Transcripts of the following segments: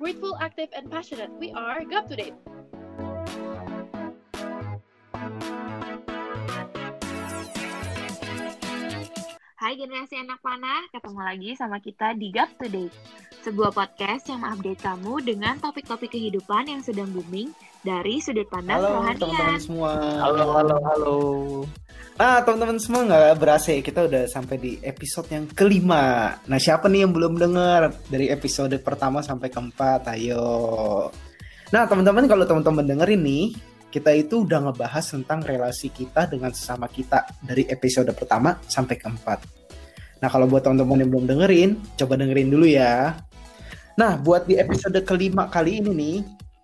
grateful, active, and passionate. We are Gap Today. Hai generasi anak panah, ketemu lagi sama kita di Gap Today. Sebuah podcast yang mengupdate kamu dengan topik-topik kehidupan yang sedang booming dari sudut pandang Halo rohanian. teman-teman semua. Halo, halo, halo. Nah teman-teman semua nggak berasa ya, kita udah sampai di episode yang kelima. Nah siapa nih yang belum dengar dari episode pertama sampai keempat? Ayo. Nah teman-teman kalau teman-teman dengerin nih, kita itu udah ngebahas tentang relasi kita dengan sesama kita dari episode pertama sampai keempat. Nah kalau buat teman-teman yang belum dengerin, coba dengerin dulu ya. Nah buat di episode kelima kali ini nih,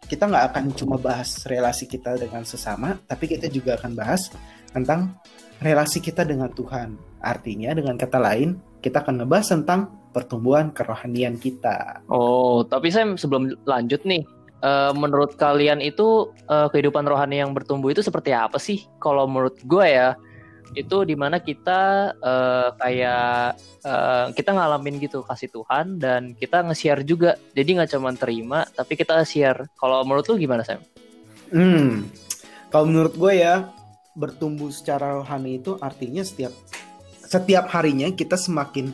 kita nggak akan cuma bahas relasi kita dengan sesama, tapi kita juga akan bahas tentang relasi kita dengan Tuhan. Artinya dengan kata lain, kita akan ngebahas tentang pertumbuhan kerohanian kita. Oh, tapi saya sebelum lanjut nih, eh, menurut kalian itu eh, kehidupan rohani yang bertumbuh itu seperti apa sih? Kalau menurut gue ya, itu di mana kita eh, kayak eh, kita ngalamin gitu kasih Tuhan dan kita nge-share juga. Jadi nggak cuma terima, tapi kita share. Kalau menurut lu gimana Sam? Hmm, kalau menurut gue ya, bertumbuh secara rohani itu artinya setiap setiap harinya kita semakin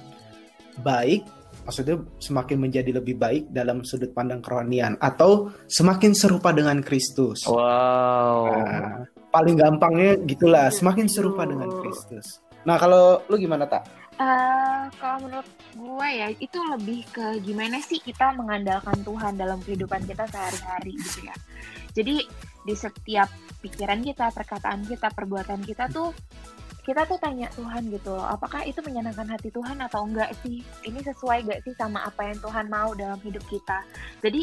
baik, maksudnya semakin menjadi lebih baik dalam sudut pandang kerohanian atau semakin serupa dengan Kristus. Wow. Nah, paling gampangnya gitulah, semakin serupa dengan Kristus. Nah, kalau lu gimana tak? Eh, kalau menurut gue ya, itu lebih ke gimana sih kita mengandalkan Tuhan dalam kehidupan kita sehari-hari gitu ya. Jadi di setiap pikiran kita, perkataan kita, perbuatan kita tuh kita tuh tanya Tuhan gitu loh, apakah itu menyenangkan hati Tuhan atau enggak sih? Ini sesuai gak sih sama apa yang Tuhan mau dalam hidup kita? Jadi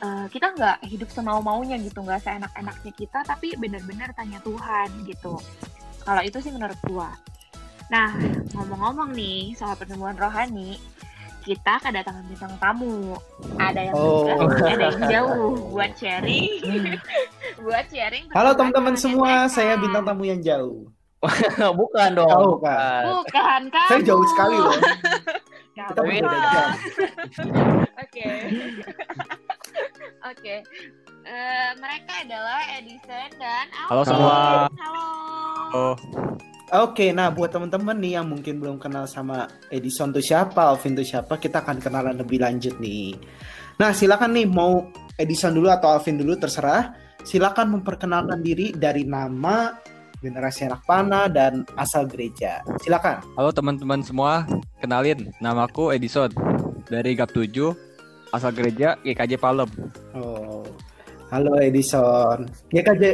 eh, kita nggak hidup semau-maunya gitu, nggak seenak-enaknya kita, tapi benar-benar tanya Tuhan gitu. Kalau itu sih menurut gua. Nah, ngomong-ngomong nih soal pertumbuhan rohani, kita kedatangan bintang tamu. Ada yang Oh. dekat, ada yang jauh buat sharing. buat sharing. Halo teman-teman semua, saya bintang tamu yang jauh. bukan dong. Jauh, Kak. bukan. Bukan kamu. Saya jauh sekali loh. Kita berbeda jam. Oke. Oke. Eh, mereka adalah Edison dan Alvin. Halo semua. Halo. Oh, Oke, nah buat teman-teman nih yang mungkin belum kenal sama Edison tuh siapa, Alvin tuh siapa, kita akan kenalan lebih lanjut nih. Nah, silakan nih mau Edison dulu atau Alvin dulu terserah. Silakan memperkenalkan diri dari nama, generasi anak panah dan asal gereja. Silakan. halo teman-teman semua. Kenalin, namaku Edison dari GAP 7, asal gereja GKJ Palem. Oh. Halo Edison. GKJ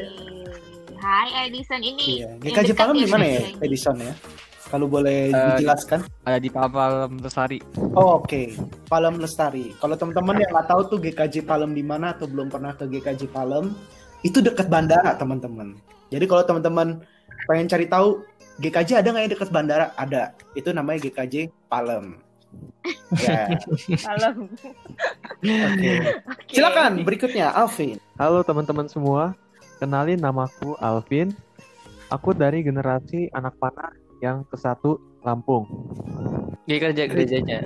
Hai Edison ini. Iya, GKJ Palem di mana ya. Edison ya? Kalau boleh Eh, dijelaskan. Ada di Palem Lestari. Oh, Oke, Palem Lestari. Kalau teman-teman yang nggak tahu tuh GKJ Palem di mana atau belum pernah ke GKJ Palem, itu dekat bandara teman-teman. Jadi kalau teman-teman pengen cari tahu GKJ ada nggak ya dekat bandara? Ada. Itu namanya GKJ Palem. Ya, Halo. oke. Silakan berikutnya Alvin. Halo teman-teman semua, kenalin namaku Alvin. Aku dari generasi anak panah yang ke satu Lampung, Gereja gerejanya.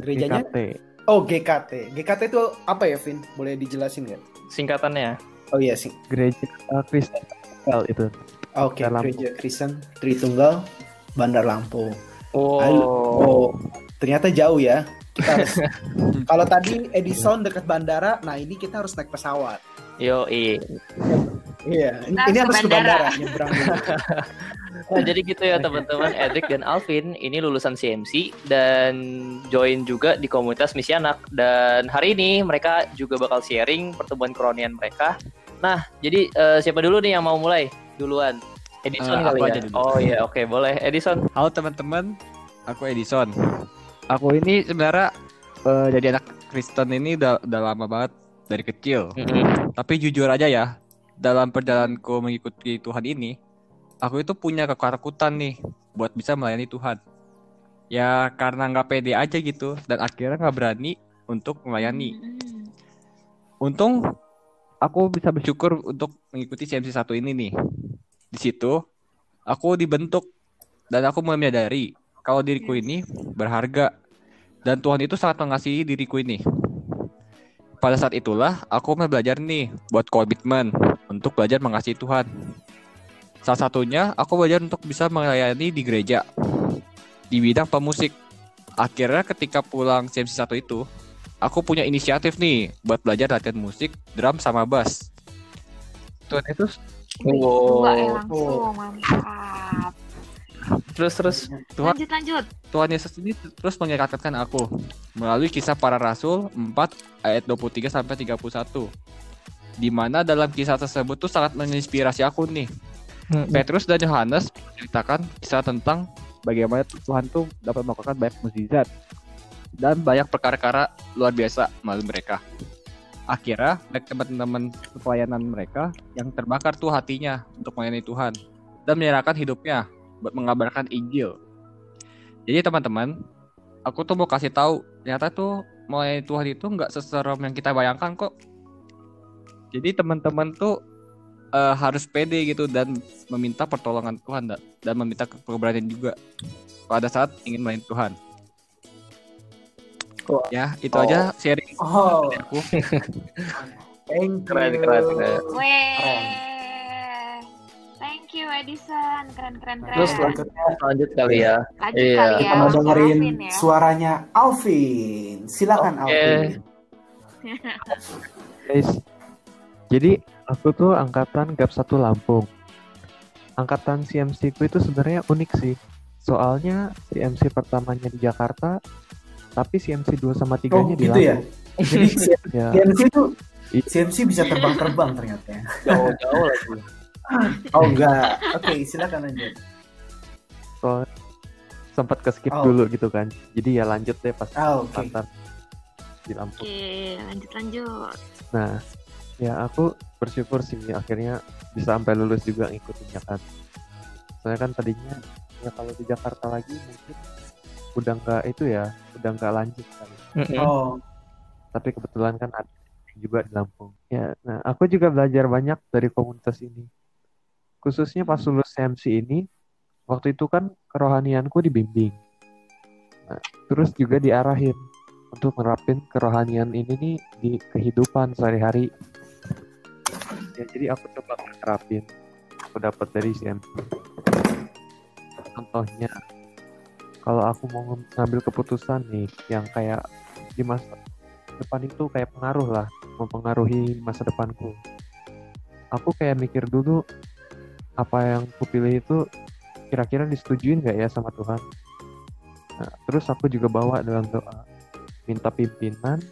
Gerejanya? GKT. Oh, GKT. GKT itu apa ya, Vin? Boleh dijelasin nggak? Singkatannya. Oh iya sih. Gereja uh, Kristen Tunggal itu. Oke, Lampung. Gereja Kristen Tritunggal Bandar Lampung. Oh. Halo. Oh, ternyata jauh ya. Kita harus kalau tadi Edison dekat bandara, nah ini kita harus naik pesawat. Yo, iya. Iya, ini, harus ke ke bandara, bandara. nyebrang. Nah, jadi gitu ya teman-teman, Edric dan Alvin ini lulusan CMC dan join juga di komunitas misi anak dan hari ini mereka juga bakal sharing pertumbuhan kerohanian mereka. Nah, jadi eh, siapa dulu nih yang mau mulai duluan? Edison Eh, kali aku ya. aja dulu. Oh iya, oke boleh. Edison. Halo teman-teman, aku Edison. Aku ini sebenarnya eh, jadi anak Kristen ini udah, udah lama banget dari kecil. Tapi jujur aja ya, dalam perjalananku mengikuti Tuhan ini, aku itu punya ketakutan nih buat bisa melayani Tuhan. Ya karena nggak pede aja gitu, dan akhirnya nggak berani untuk melayani. Hmm. Untung aku bisa bersyukur untuk mengikuti CMC 1 ini nih. Di situ aku dibentuk dan aku mulai menyadari kalau diriku ini berharga dan Tuhan itu sangat mengasihi diriku ini. pada saat itulah aku mulai belajar nih buat komitmen untuk belajar mengasihi Tuhan. Salah satunya aku belajar untuk bisa melayani di gereja di bidang pemusik. Akhirnya ketika pulang CMC 1 itu, aku punya inisiatif nih buat belajar latihan musik, drum sama bass. Tuhan itu ya Wow. langsung, mantap. Terus terus. Tuhan Lanjut lanjut. Tuhan Yesus ini terus mengingatkan aku melalui kisah para rasul 4 ayat 23 sampai 31. Di mana dalam kisah tersebut tuh sangat menginspirasi aku nih. Petrus dan Yohanes menceritakan kisah tentang bagaimana Tuhan tuh dapat melakukan banyak mukjizat dan banyak perkara-perkara luar biasa melalui mereka. Akhirnya, baik teman-teman pelayanan mereka yang terbakar tuh hatinya untuk melayani Tuhan dan menyerahkan hidupnya buat mengabarkan Injil. Jadi teman-teman, aku tuh mau kasih tahu ternyata tuh melayani Tuhan itu nggak seserem yang kita bayangkan kok. Jadi teman-teman tuh eh, harus pede gitu dan meminta pertolongan Tuhan dan, dan meminta keberanian juga pada saat ingin melayani Tuhan. Wah. Ya, itu Oh. aja sharing Oh, dari aku. thank you. Keren keren keren. Thank you Edison. Keren keren keren. Terus Selanjutnya Lanjut kali ya. Lanjut Iya. kali ya. kita mau dengerin Alvin ya. suaranya Alvin. Silakan Oke. Alvin. guys. Jadi aku tuh angkatan GAP 1 Lampung. Angkatan CMC ku itu sebenarnya unik sih. Soalnya CMC pertamanya di Jakarta, tapi CMC 2 sama 3 Oh, di gitu ya. Lampung. Jadi Ya, CMC itu CMC bisa terbang-terbang ternyata ya. Jauh-jauh lagi. Oh enggak. Oke, silakan lanjut. soalnya sempat ke skip Oh. dulu gitu kan. Jadi ya lanjut deh pas Ah, oke. angkatan di Lampung. Oke, lanjut lanjut. Nah, ya aku bersyukur sih akhirnya bisa sampai lulus juga ngikutinnya kan. Soalnya kan tadinya ya kalau di Jakarta lagi mungkin udah nggak itu ya, udah nggak lanjut kan. Mm-mm. Oh, Tapi kebetulan kan ada juga di Lampung. Ya, nah aku juga belajar banyak dari komunitas ini. Khususnya pas lulus CMC ini, waktu itu kan kerohanianku dibimbing. Nah, terus juga diarahin untuk nerapin kerohanian ini nih di kehidupan sehari-hari. Ya, jadi aku coba terapin. Aku dapat dari CMC. Contohnya, kalau aku mau ngambil keputusan nih yang kayak di masa depan itu kayak pengaruh lah, mempengaruhi masa depanku. Aku kayak mikir dulu apa yang kupilih itu kira-kira disetujuin nggak ya sama Tuhan. Nah, terus aku juga bawa dalam doa, minta pimpinan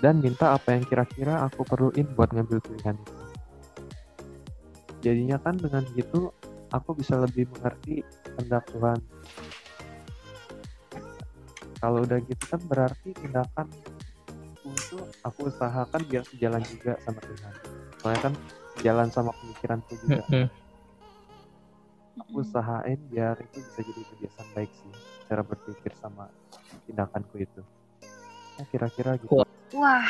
dan minta apa yang kira-kira aku perluin buat ngambil pilihan itu. Jadinya kan dengan gitu aku bisa lebih mengerti kehendak Tuhan. Kalau udah gitu kan berarti tindakan untuk aku usahakan biar sejalan juga sama Tuhan. Soalnya kan jalan sama pemikiranku juga. Aku usahain biar itu bisa jadi kebiasaan baik sih. Cara berpikir sama tindakanku itu. Ya, kira-kira gitu. Wah.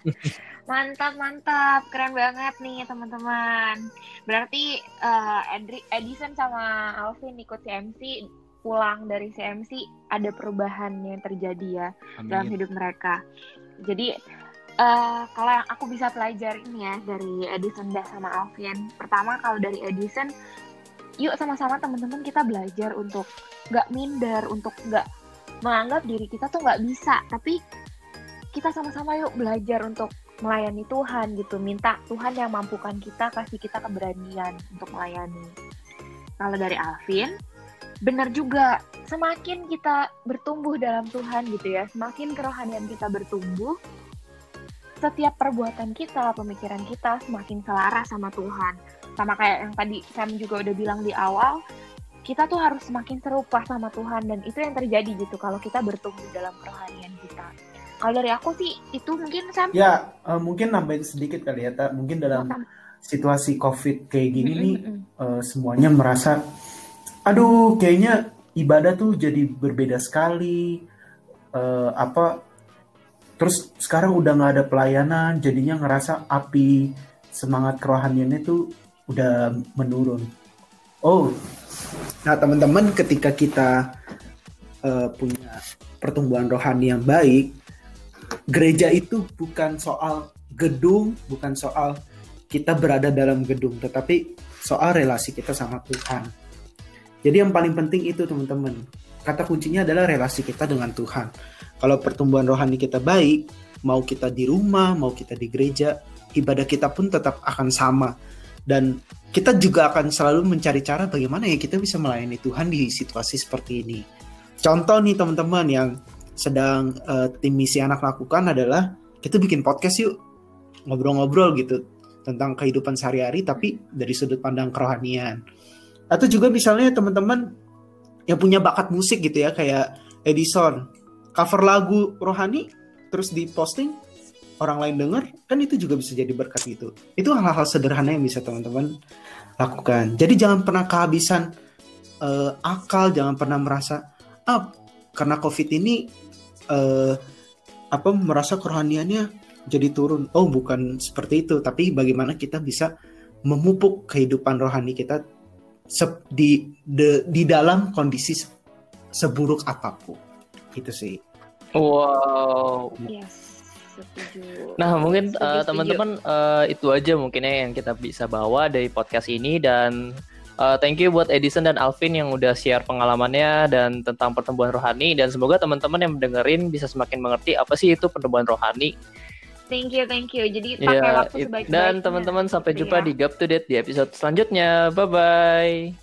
Mantap, mantap. Keren banget nih, teman-teman. Berarti eh, Edri, Edison sama Alvin ikut CMC, pulang dari CMC, ada perubahan yang terjadi ya dalam Amin. hidup mereka. Jadi, eh, kalau yang aku bisa pelajarin ya dari Edison dan sama Alvin. Pertama, kalau dari Edison, yuk sama-sama teman-teman kita belajar untuk nggak minder, untuk nggak menganggap diri kita tuh nggak bisa, tapi kita sama-sama yuk belajar untuk melayani Tuhan gitu, minta Tuhan yang mampukan kita, kasih kita keberanian untuk melayani. Kalau dari Alvin, benar juga, semakin kita bertumbuh dalam Tuhan gitu ya, semakin kerohanian kita bertumbuh, setiap perbuatan kita, pemikiran kita semakin selaras sama Tuhan. Sama kayak yang tadi Sam juga udah bilang di awal, kita tuh harus semakin serupa sama Tuhan dan itu yang terjadi gitu kalau kita bertumbuh dalam kerohanian kita. Kalau dari aku sih itu mungkin Sam ya eh, mungkin nambahin sedikit kali ya, Tak. Mungkin dalam situasi COVID kayak gini nih, eh, semuanya merasa, aduh, kayaknya ibadah tuh jadi berbeda sekali. Eh, apa? Terus sekarang udah nggak ada pelayanan, jadinya ngerasa api semangat kerohaniannya tuh udah menurun. Oh, nah teman-teman, ketika kita eh, punya pertumbuhan rohani yang baik, gereja itu bukan soal gedung, bukan soal kita berada dalam gedung, tetapi soal relasi kita sama Tuhan. Jadi yang paling penting itu teman-teman. Kata kuncinya adalah relasi kita dengan Tuhan. Kalau pertumbuhan rohani kita baik, mau kita di rumah, mau kita di gereja, ibadah kita pun tetap akan sama. Dan kita juga akan selalu mencari cara bagaimana ya kita bisa melayani Tuhan di situasi seperti ini. Contoh nih teman-teman yang sedang uh, tim misi anak lakukan adalah kita bikin podcast yuk. Ngobrol-ngobrol gitu tentang kehidupan sehari-hari tapi dari sudut pandang kerohanian. Atau juga misalnya teman-teman yang punya bakat musik gitu ya kayak Edison. Cover lagu rohani terus diposting orang lain dengar kan itu juga bisa jadi berkat gitu. Itu hal-hal sederhana yang bisa teman-teman lakukan. Jadi jangan pernah kehabisan uh, akal jangan pernah merasa ah karena covid ini uh, apa merasa kerohaniannya jadi turun oh bukan seperti itu tapi bagaimana kita bisa memupuk kehidupan rohani kita di de, di dalam kondisi seburuk apa pun itu sih Wow. Yes. Setuju. Nah, mungkin Setuju, uh, setuju. teman-teman uh, itu aja mungkin ya yang kita bisa bawa dari podcast ini dan uh, thank you buat Edison dan Alvin yang udah share pengalamannya dan tentang pertumbuhan rohani dan semoga teman-teman yang mendengarin bisa semakin mengerti apa sih itu pertumbuhan rohani. Thank you, thank you. Jadi pakai Ya, waktu sebaik-baiknya. dan teman-teman sampai jumpa ya. di Gap to Date di episode selanjutnya. Bye bye.